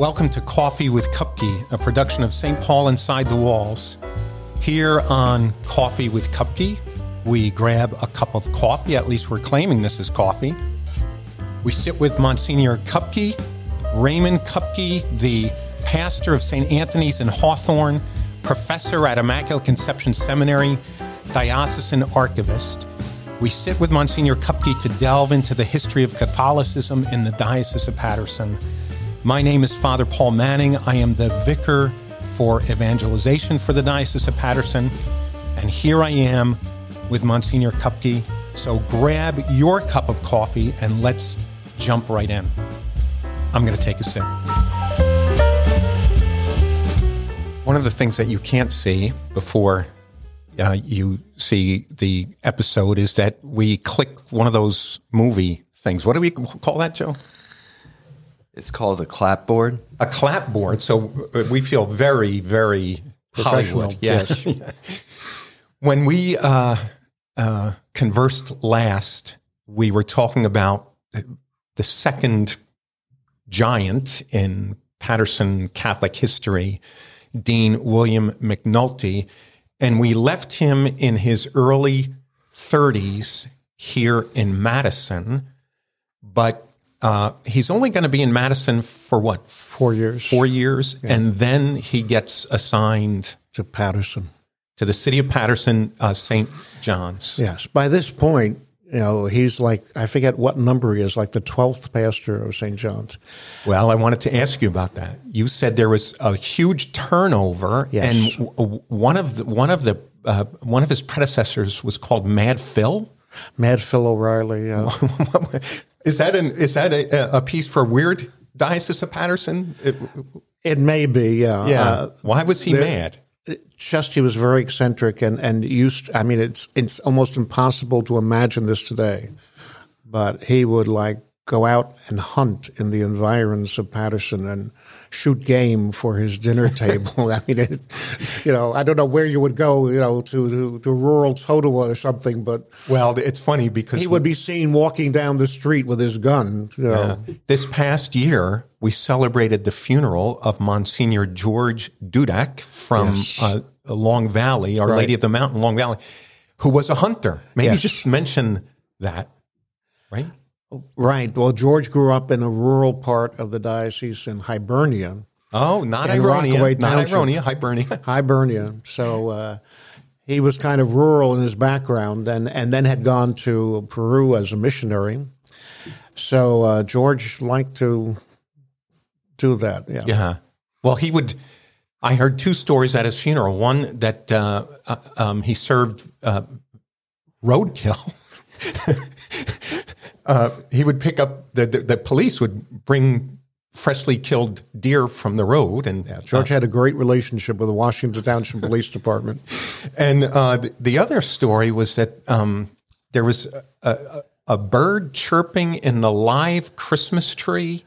Welcome to Coffee with Kupke, a production of St. Paul Inside the Walls. Here on Coffee with Kupke, we grab a cup of coffee, at least we're claiming this is coffee. We sit with Monsignor Kupke, Raymond Kupke, the pastor of St. Anthony's in Hawthorne, professor at Immaculate Conception Seminary, diocesan archivist. We sit with Monsignor Kupke to delve into the history of Catholicism in the Diocese of Paterson. My name is Father Paul Manning. I am the vicar for evangelization for the Diocese of Paterson. And here I am with Monsignor Kupke. So grab your cup of coffee and let's jump right in. I'm going to take a sip. One of the things that you can't see before uh, you see the episode is that we click one of those movie things. What do we call that, Joe? It's called a clapboard. A clapboard. So uh, we feel very, very Professional, Hollywood. Yes. when we uh, uh, conversed last, we were talking about the second giant in Paterson Catholic history, Dean William McNulty, and we left him in his early 30s here in Madison, but uh, he's only going to be in Madison for what? Four years. Four years. And then he gets assigned to Paterson. to the city of Paterson, uh, St. John's. Yes. By this point, you know, he's like, I forget what number he is, like the 12th pastor of St. John's. Well, I wanted to ask you about that. You said there was a huge turnover, Yes. and w- one of the one of the uh, one of his predecessors was called Mad Phil. Mad Phil O'Reilly. Uh, is that an is that a, a piece for Weird Diocese of Paterson? It- it may be, yeah. yeah. Uh, Why was he there- mad? just he was very eccentric and, and used, I mean, it's, it's almost impossible to imagine this today. But he would like go out and hunt in the environs of Paterson and shoot game for his dinner table. I mean, it, you know, I don't know where you would go, you know, to, to, to rural Totowa or something, but Well, it's funny because he would be seen walking down the street with his gun. You know. This past year, we celebrated the funeral of Monsignor George Dudak from uh, Long Valley, Our Lady of the Mountain, Long Valley, who was a hunter. Maybe Yes. just mention that, right? Right. Well, George grew up in a rural part of the diocese in Hibernia. Oh, not Rockaway not. Ironia, Hibernia. Hibernia. So uh, he was kind of rural in his background, and and then had gone to Peru as a missionary. So uh, George liked to do that. Yeah. Yeah. Well, he would. I heard two stories at his funeral. One that uh, uh, um, he served uh, roadkill. uh, he would pick up the, the the police would bring freshly killed deer from the road, and George had a great relationship with the Washington Township Police Department. and uh, the, the other story was that um, there was a, a, a bird chirping in the live Christmas tree,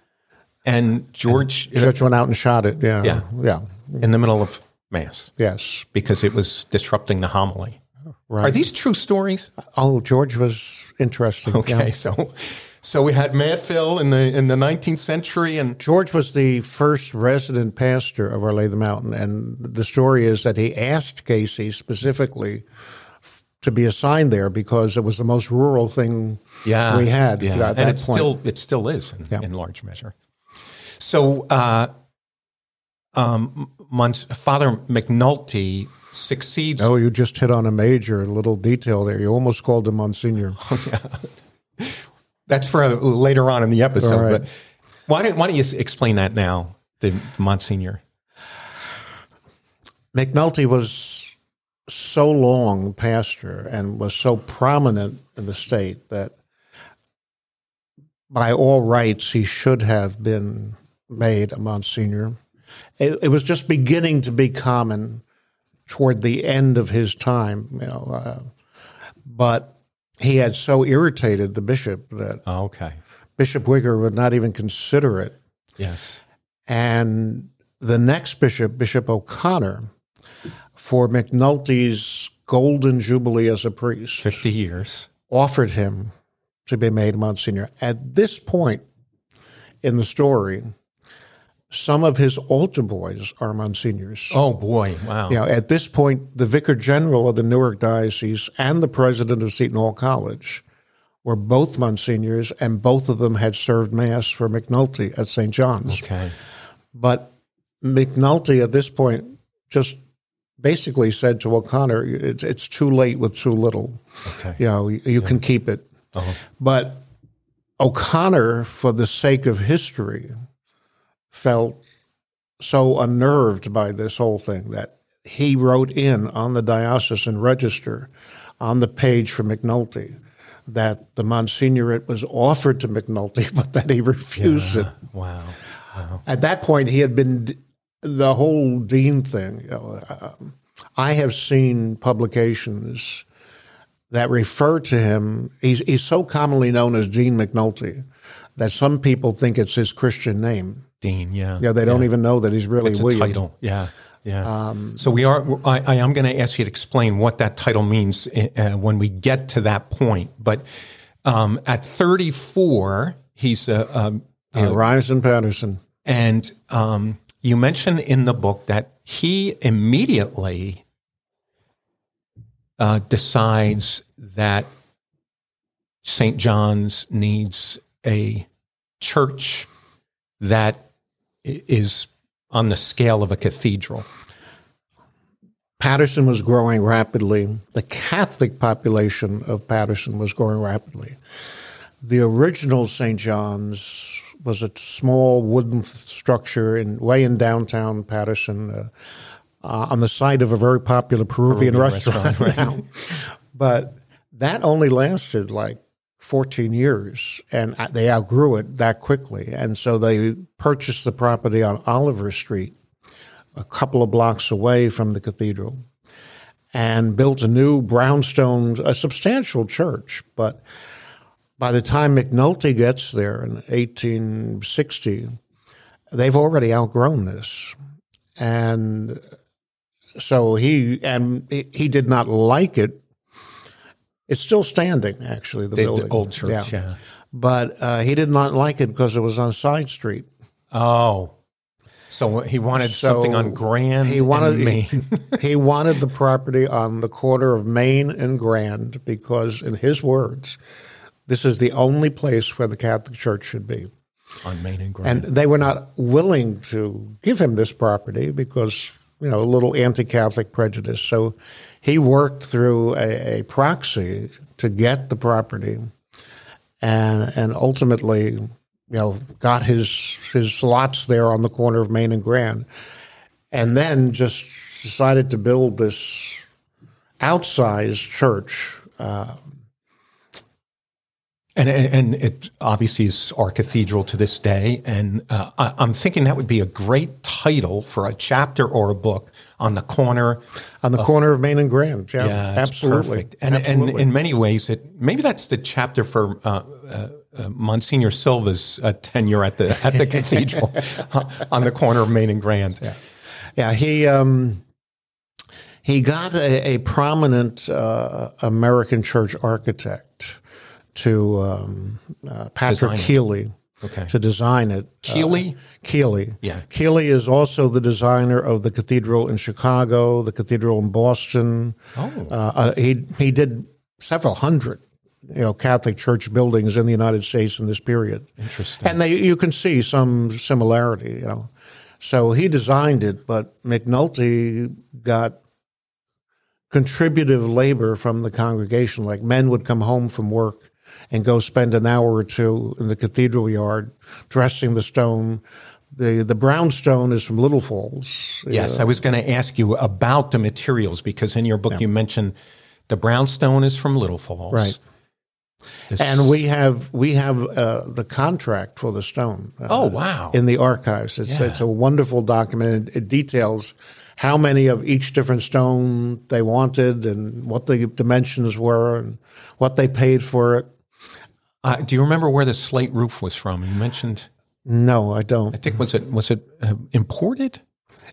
and George George went out and shot it. Yeah. Yeah. Yeah. in the middle of mass. Yes. because it was disrupting the homily. Right. Are these true stories? Oh, George was interesting. Okay, Yeah. so so we had Mad Phil in the in the 19th century, and George was the first resident pastor of Our Lady of the Mountain, and the story is that he asked Casey specifically to be assigned there because it was the most rural thing yeah, we had yeah. at and it still it still is in, Yeah. in large measure. So, uh, um, Mons- Father McNulty succeeds. oh, you just hit on a major little detail there. You almost called him Monsignor. Yeah, That's for uh, later on in the episode. Right. But why don't why don't you explain that now, the Monsignor? McNulty was so long pastor and was so prominent in the state that by all rights he should have been made a Monsignor. It, it was just beginning to be common toward the end of his time, you know, uh, but he had so irritated the bishop that Oh, okay. Bishop Wigger would not even consider it. Yes. And the next bishop, Bishop O'Connor, for McNulty's golden jubilee as a priest, Fifty years. offered him to be made Monsignor. At this point in the story, some of his altar boys are monsignors. Oh boy! Wow. You know, at this point, the vicar general of the Newark diocese and the president of Seton Hall College were both monsignors, and both of them had served mass for McNulty at St. John's. Okay. But McNulty at this point just basically said to O'Connor, "It's, it's too late with too little. Okay. You know, you, you can keep it." Uh-huh. But O'Connor, for the sake of history, felt so unnerved by this whole thing that he wrote in on the diocesan register on the page for McNulty that the Monsignorate was offered to McNulty, but that he refused it. Wow. At that point, he had been the whole Dean thing. You know, um, I have seen publications that refer to him. He's, he's so commonly known as Dean McNulty that some people think it's his Christian name. Dean. Yeah. Yeah, they don't even know that he's really It's a William. title. Yeah. Yeah. so we are. I, I am going to ask you to explain what that title means uh, when we get to that point. But um, at 34, he's a, um, He arrives in Paterson. and um, you mention in the book that he immediately uh, decides that St. John's needs a church that is on the scale of a cathedral. Paterson was growing rapidly. The Catholic population of Paterson was growing rapidly. The original St. John's was a small wooden structure in way in downtown Paterson, uh, uh, on the site of a very popular Peruvian, restaurant. now. But that only lasted like 14 years, and they outgrew it that quickly. And so they purchased the property on Oliver Street a couple of blocks away from the cathedral and built a new brownstone, a substantial church. But by the time McNulty gets there in 1860, they've already outgrown this. And so he and he did not like it. It's still standing, actually, the, The, building. the old church, yeah. But uh, he did not like it because it was on side street. Oh, so he wanted So something on Grand. He wanted and Main. he, he wanted the property on the corner of Main and Grand because, in his words, this is the only place where the Catholic Church should be. on Main and Grand. And they were not willing to give him this property because you know a little anti-Catholic prejudice. So he worked through a, a proxy to get the property, and and ultimately, you know, got his his lots there on the corner of Main and Grand, and then just decided to build this outsized church. Uh, And and it obviously is our cathedral to this day. And uh, I, I'm thinking that would be a great title for a chapter or a book on the corner. on the corner of Main and Grand, yeah, Yeah, absolutely. And absolutely. and in many ways, it maybe that's the chapter for. Uh, uh, uh, Monsignor Sylva's uh, tenure at the at the cathedral on the corner of Main and Grand. Yeah, he um, he got a, a prominent uh, American church architect to um, uh, Patrick Design. Keely Okay. to design it. Keely? Uh, Keely. Yeah. Keely is also the designer of the cathedral in Chicago, the cathedral in Boston. Oh. Uh, uh, he he did several hundred. You know, Catholic church buildings in the United States in this period. Interesting. And they, you can see some similarity, you know. So he designed it, but McNulty got contributive labor from the congregation. Like men would come home from work and go spend an hour or two in the cathedral yard dressing the stone. The the brownstone is from Little Falls. Yes, I was going to ask you about the materials because in your book you mentioned the brownstone is from Little Falls. Right. This- And we have we have uh, the contract for the stone. uh, oh wow! in the archives. It's it's a wonderful document. It, it details how many of each different stone they wanted and what the dimensions were and what they paid for it. Uh, do you remember where the slate roof was from? You mentioned. No, I don't. I think was it was it uh, imported?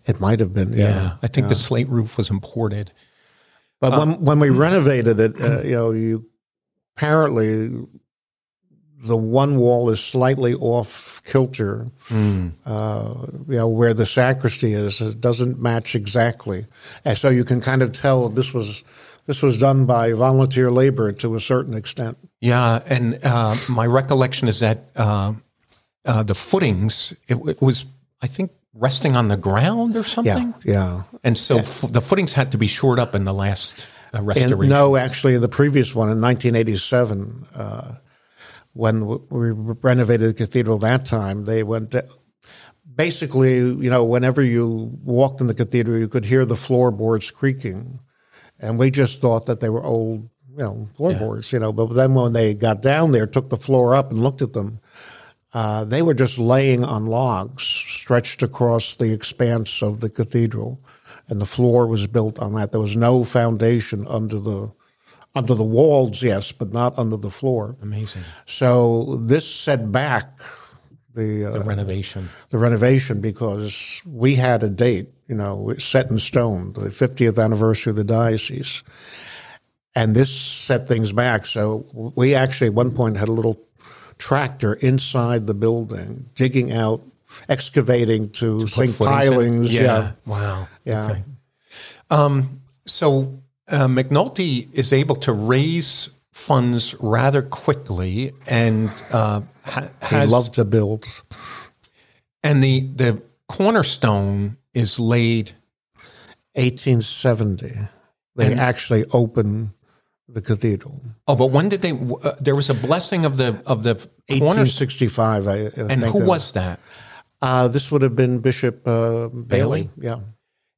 It might have been, yeah. I think the slate roof was imported. But when when we renovated it, uh, you know, you apparently the one wall is slightly off kilter, uh, you know, where the sacristy is. It doesn't match exactly, and so you can kind of tell this was this was done by volunteer labor to a certain extent. Yeah, and uh, my recollection is that uh, uh, the footings it, it was, I think, resting on the ground or something. yeah. yeah. And so f- the footings had to be shored up in the last uh, And restoration. no, actually, the previous one in 1987, uh, when w- we renovated the cathedral that time, they went. To, basically, you know, whenever you walked in the cathedral, you could hear the floorboards creaking, and we just thought that they were old, you know, floorboards, you know. But then when they got down there, took the floor up and looked at them, uh, they were just laying on logs stretched across the expanse of the cathedral, and the floor was built on that. There was no foundation under the under the walls, yes, but not under the floor. Amazing. So this set back the uh, The renovation. the renovation because we had a date, you know, set in stone, the 50th anniversary of the diocese. And this set things back. So we actually at one point had a little tractor inside the building, digging out, excavating to, Put sink pilings. Yeah. Wow. Yeah. Okay. Um, so uh, McNulty is able to raise funds rather quickly, and uh, ha- He has loved to build. and the the cornerstone is laid. 1870, they actually opened the cathedral. Oh, but when did they? Uh, there was a blessing of the of the 1865, I, I And who it was that? Uh, this would have been Bishop uh, Bayley. Bayley? Yeah.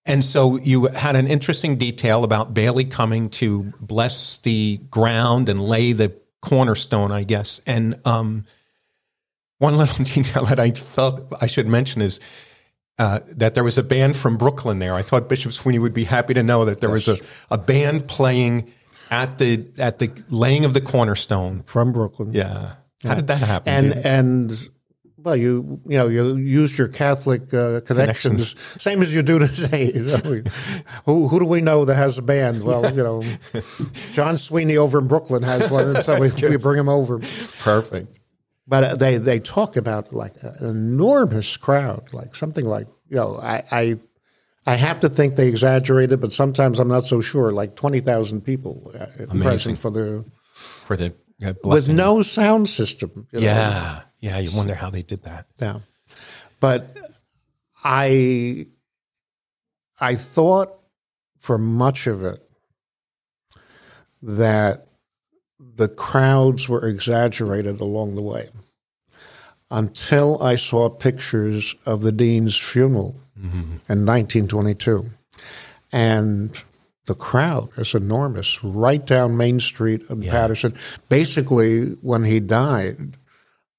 And so you had an interesting detail about Bayley coming to bless the ground and lay the cornerstone, I guess. And um, one little detail that I felt I should mention is uh, that there was a band from Brooklyn there. I thought Bishop Sweeney would be happy to know that there was a, a band playing at the at the laying of the cornerstone. from Brooklyn. Yeah. How did that happen? and you- and well, you you know you used your Catholic uh, connections, same as you do today. You know, who who do we know that has a band? Well, you know, John Sweeney over in Brooklyn has one, and so we, we bring him over. Perfect. But uh, they they talk about like an enormous crowd, like something like you know I. I I have to think they exaggerated, but sometimes I'm not so sure. Like twenty thousand people uh, present for the For the uh, with no sound system. you know. yeah. Yeah. You wonder how they did that. Yeah. But I I thought for much of it that the crowds were exaggerated along the way until I saw pictures of the dean's funeral in 1922. And the crowd is enormous, right down Main Street in Paterson. Basically, when he died,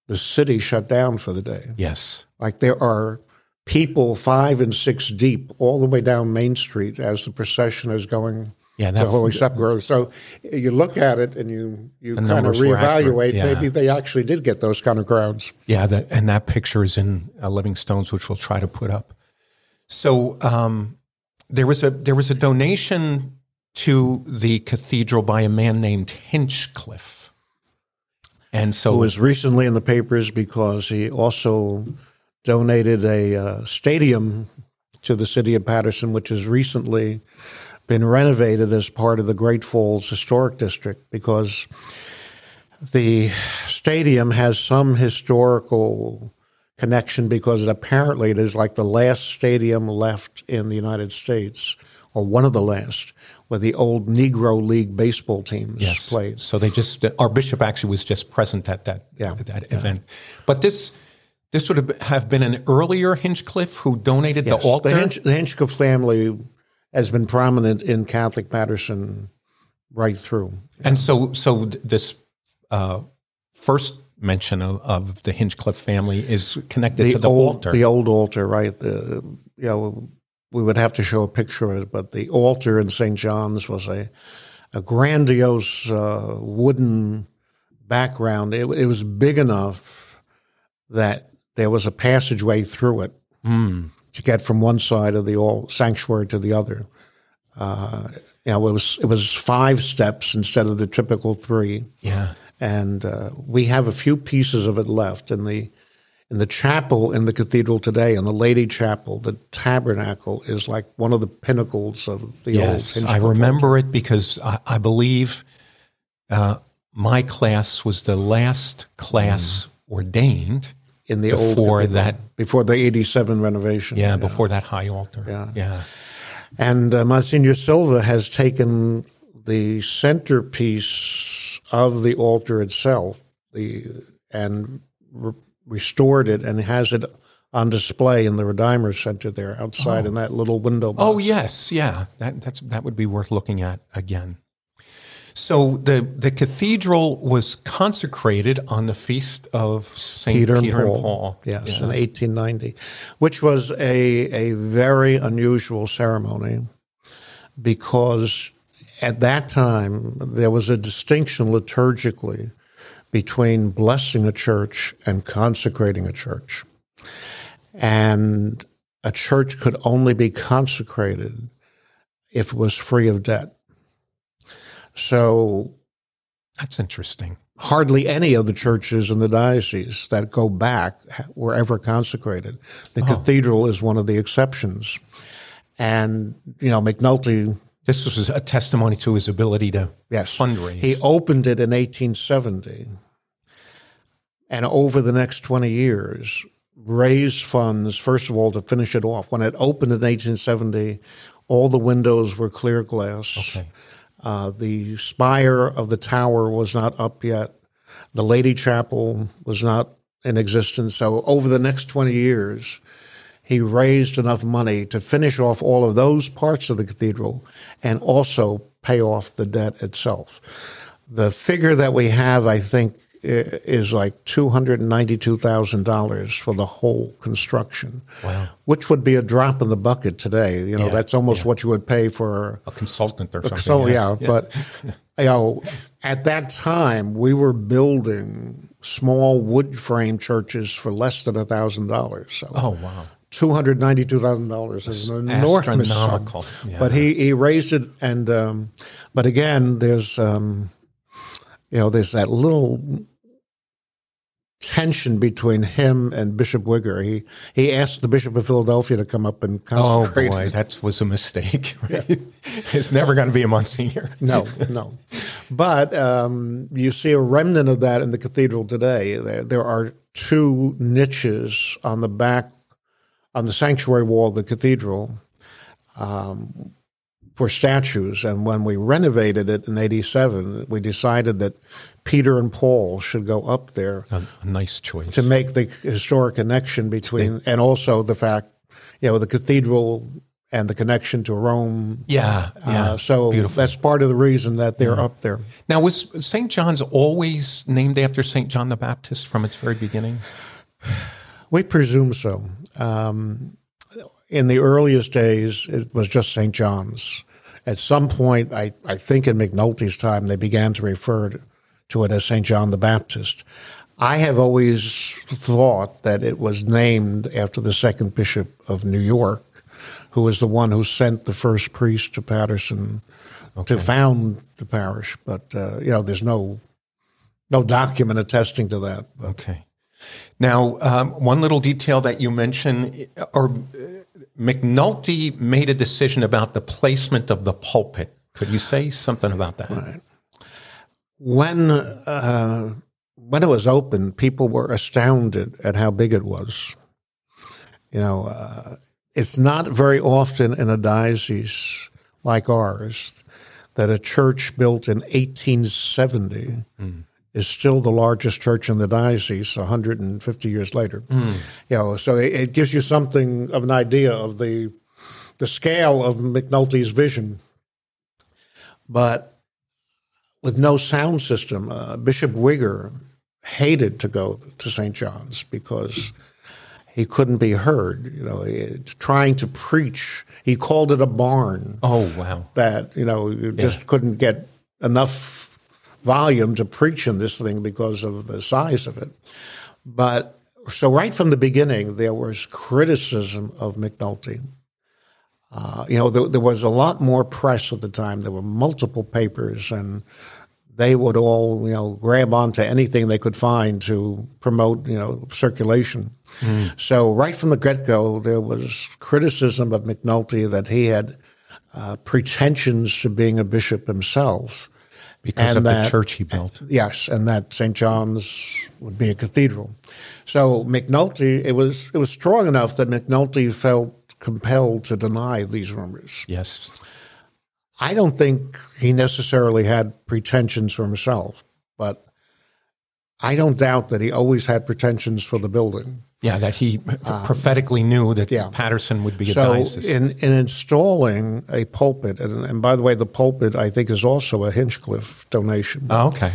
the city shut down for the day. Yes. Like there are people five and six deep all the way down Main Street as the procession is going Yeah, to Holy Sepulchre. So you look at it and you you kind of numbers were accurate, reevaluate. yeah. Maybe they actually did get those kind of crowds. Yeah, that, and that picture is in uh, Living Stones, which we'll try to put up. So um, there was a there was a donation to the cathedral by a man named Hinchliffe, and so Who was recently in the papers because he also donated a uh, stadium to the city of Paterson, which has recently been renovated as part of the Great Falls Historic District because the stadium has some historical connection because it apparently it is like the last stadium left in the United States or one of the last where the old Negro League baseball teams yes, played. So they just our bishop actually was just present at that Yeah, at that event, but this. This would have- have been an earlier Hinchliffe who donated Yes, the altar. The, Hinch, the Hinchliffe family has been prominent in Catholic Paterson right through. And so, so this uh, first mention of, of the Hinchliffe family is connected to the old, altar. The old altar, right? The, you know, we would have to show a picture of it, but the altar in St. John's was a, a grandiose uh, wooden background. It, it was big enough that there was a passageway through it to get from one side of the all sanctuary to the other. Uh, you know, it was it was five steps instead of the typical three. yeah, and uh, we have a few pieces of it left in the in the chapel in the cathedral today, in the Lady Chapel. The tabernacle is like one of the pinnacles of the Yes, old. Yes, I remember it because I, I believe uh, my class was the last class ordained in the old before cathedral, that. before the '87 renovation. Yeah, before that high altar. Yeah. yeah. And uh, Monsignor Sylva has taken the centerpiece of the altar itself, the and re- restored it and has it on display in the Redeemer Center there outside in oh. that little window. Box. Oh yes, yeah. That that's that would be worth looking at again. So the the cathedral was consecrated on the feast of Saint Peter, Peter, and and Paul. Paul. Yes, in 1890, which was a a very unusual ceremony because at that time there was a distinction liturgically between blessing a church and consecrating a church. And a church could only be consecrated if it was free of debt. So That's interesting. hardly any of the churches in the diocese that go back were ever consecrated. The oh. cathedral is one of the exceptions. And, you know, McNulty, This was a testimony to his ability to yes, fundraise. he opened it in 1870. And over the next 20 years, raised funds, first of all, to finish it off. When it opened in 1870, all the windows were clear glass. okay. Uh, the spire of the tower was not up yet. The Lady Chapel was not in existence. So, over the next 20 years, he raised enough money to finish off all of those parts of the cathedral and also pay off the debt itself. The figure that we have, I think, is like $292,000 for the whole construction. Wow. Which would be a drop in the bucket today. You know, Yeah, that's almost what you would pay for A consultant or something. so yeah, but you know, at that time we were building small wood frame churches for less than a thousand dollars. So Oh wow. Two hundred ninety two thousand dollars is an enormous sum. yeah. But he he raised it, and um, but again, there's um, you know there's that little tension between him and Bishop Wigger. He he asked the Bishop of Philadelphia to come up and Oh boy, that was a mistake. Right? it's never going to be a Monsignor. No, no. But um, you see a remnant of that in the cathedral today. There, there are two niches on the back, on the sanctuary wall of the cathedral um, for statues. And when we renovated it in 87, we decided that Peter and Paul should go up there A, a nice choice. to make the historic connection between, and also the fact, you know, the cathedral and the connection to Rome. yeah, yeah. Uh, so beautiful. that's part of the reason that they're up there. Now, was St. John's always named after St. John the Baptist from its very beginning? We presume so. Um, in the earliest days, it was just St. John's. At some point, I, I think in McNulty's time, they began to refer to, it as St. John the Baptist. I have always thought that it was named after the second bishop of New York, who was the one who sent the first priest to Paterson to found the parish. But uh, you know, there's no no document attesting to that. But Okay. Now, um, one little detail that you mentioned, or uh, McNulty made a decision about the placement of the pulpit. Could you say something about that? when uh, when it was open, people were astounded at how big it was. You know, uh, it's not very often in a diocese like ours that a church built in 1870 is still the largest church in the diocese 150 years later. You know, so it, it gives you something of an idea of the the scale of McNulty's vision. But with no sound system, uh, Bishop Wigger hated to go to St. John's because he couldn't be heard. You know, he- trying to preach, he called it a barn Oh, wow. that you know you just couldn't get enough volume to preach in this thing because of the size of it. But so right from the beginning, there was criticism of McNulty. Uh, you know, there, there was a lot more press at the time. There were multiple papers, and they would all, you know, grab onto anything they could find to promote, you know, circulation. So right from the get go, there was criticism of McNulty that he had uh, pretensions to being a bishop himself. Because And of the that- church he built. Uh, yes, and that St. John's would be a cathedral. So McNulty, it was it was strong enough that McNulty felt compelled to deny these rumors. Yes. I don't think he necessarily had pretensions for himself, but I don't doubt that he always had pretensions for the building. Yeah, that he prophetically knew that Um, yeah. Paterson would be a So diocese. in, in installing a pulpit, and, and by the way, the pulpit I think is also a Hinchliffe donation. oh, okay.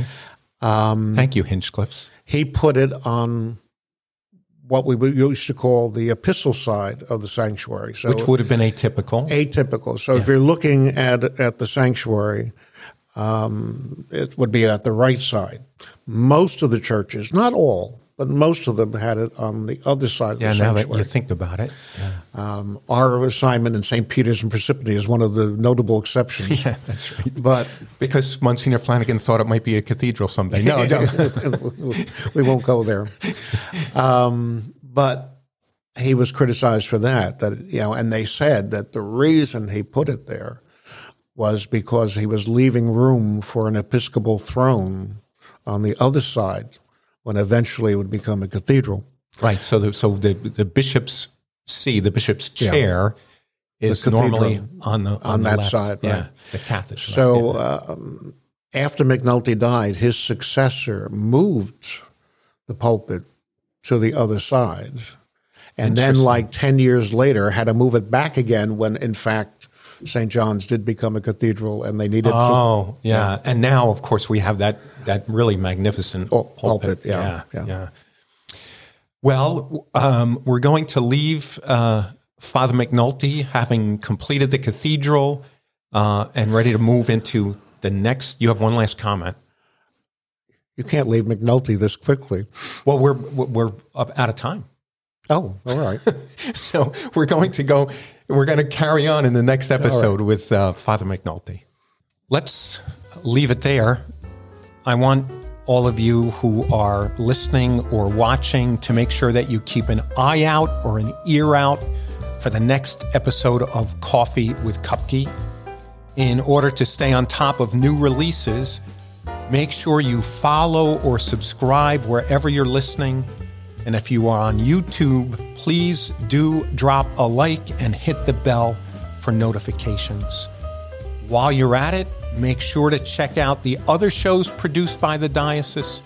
Um, Thank you, Hinchliffes. he put it on what we used to call the epistle side of the sanctuary. So Which would have been atypical. atypical. So if you're looking at at the sanctuary, um, it would be at the right side. Most of the churches, not all, but most of them had it on the other side of yeah, the now that sanctuary. you think about it. Yeah, um, our assignment in St. Peter's and Parsippany is one of the notable exceptions. yeah that's right. But Because Monsignor Flanagan thought it might be a cathedral someday. No, no. we won't go there. Um, but he was criticized for that. That you know, and they said that the reason he put it there was because he was leaving room for an episcopal throne on the other side when eventually it would become a cathedral. Right. So the so the the bishop's see the bishop's chair is cathedral. normally on the on, On the that left. side, Yeah, right. the Catholic. So yeah. um, after McNulty died, his successor moved the pulpit to the other side. And then, like 10 years later, had to move it back again when, in fact, St. John's did become a cathedral and they needed to. Oh, yeah. And now, of course, we have that that really magnificent Oh, pulpit. pulpit, yeah, yeah. yeah. Well, um, we're going to leave uh, Father McNulty having completed the cathedral uh, and ready to move into the next. You have one last comment. You can't leave McNulty this quickly. Well, we're we're up out of time. Oh, all right. So we're going to go, we're going to carry on in the next episode with uh, Father McNulty. Let's leave it there. I want all of you who are listening or watching to make sure that you keep an eye out or an ear out for the next episode of Coffee with Kupke. In order to stay on top of new releases, make sure you follow or subscribe wherever you're listening. And if you are on YouTube, please do drop a like and hit the bell for notifications. While you're at it, make sure to check out the other shows produced by the diocese.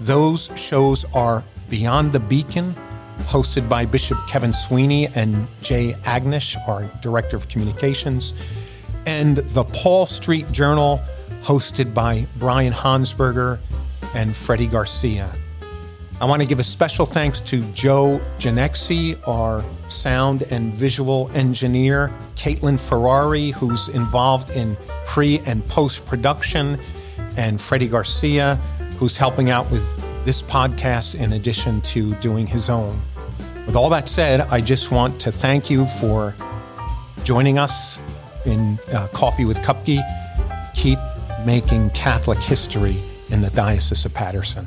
Those shows are Beyond the Beacon, hosted by Bishop Kevin Sweeney and Jay Agnish, our Director of Communications, and the Paul Street Journal, hosted by Brian Hansberger and Freddie Garcia. I want to give a special thanks to Joe Ginexi, our sound and visual engineer, Caitlin Ferrari, who's involved in pre and post production, and Freddie Garcia, who's helping out with this podcast in addition to doing his own. With all that said, I just want to thank you for joining us in uh, Coffee with Kupke. Keep making Catholic history in the Diocese of Paterson.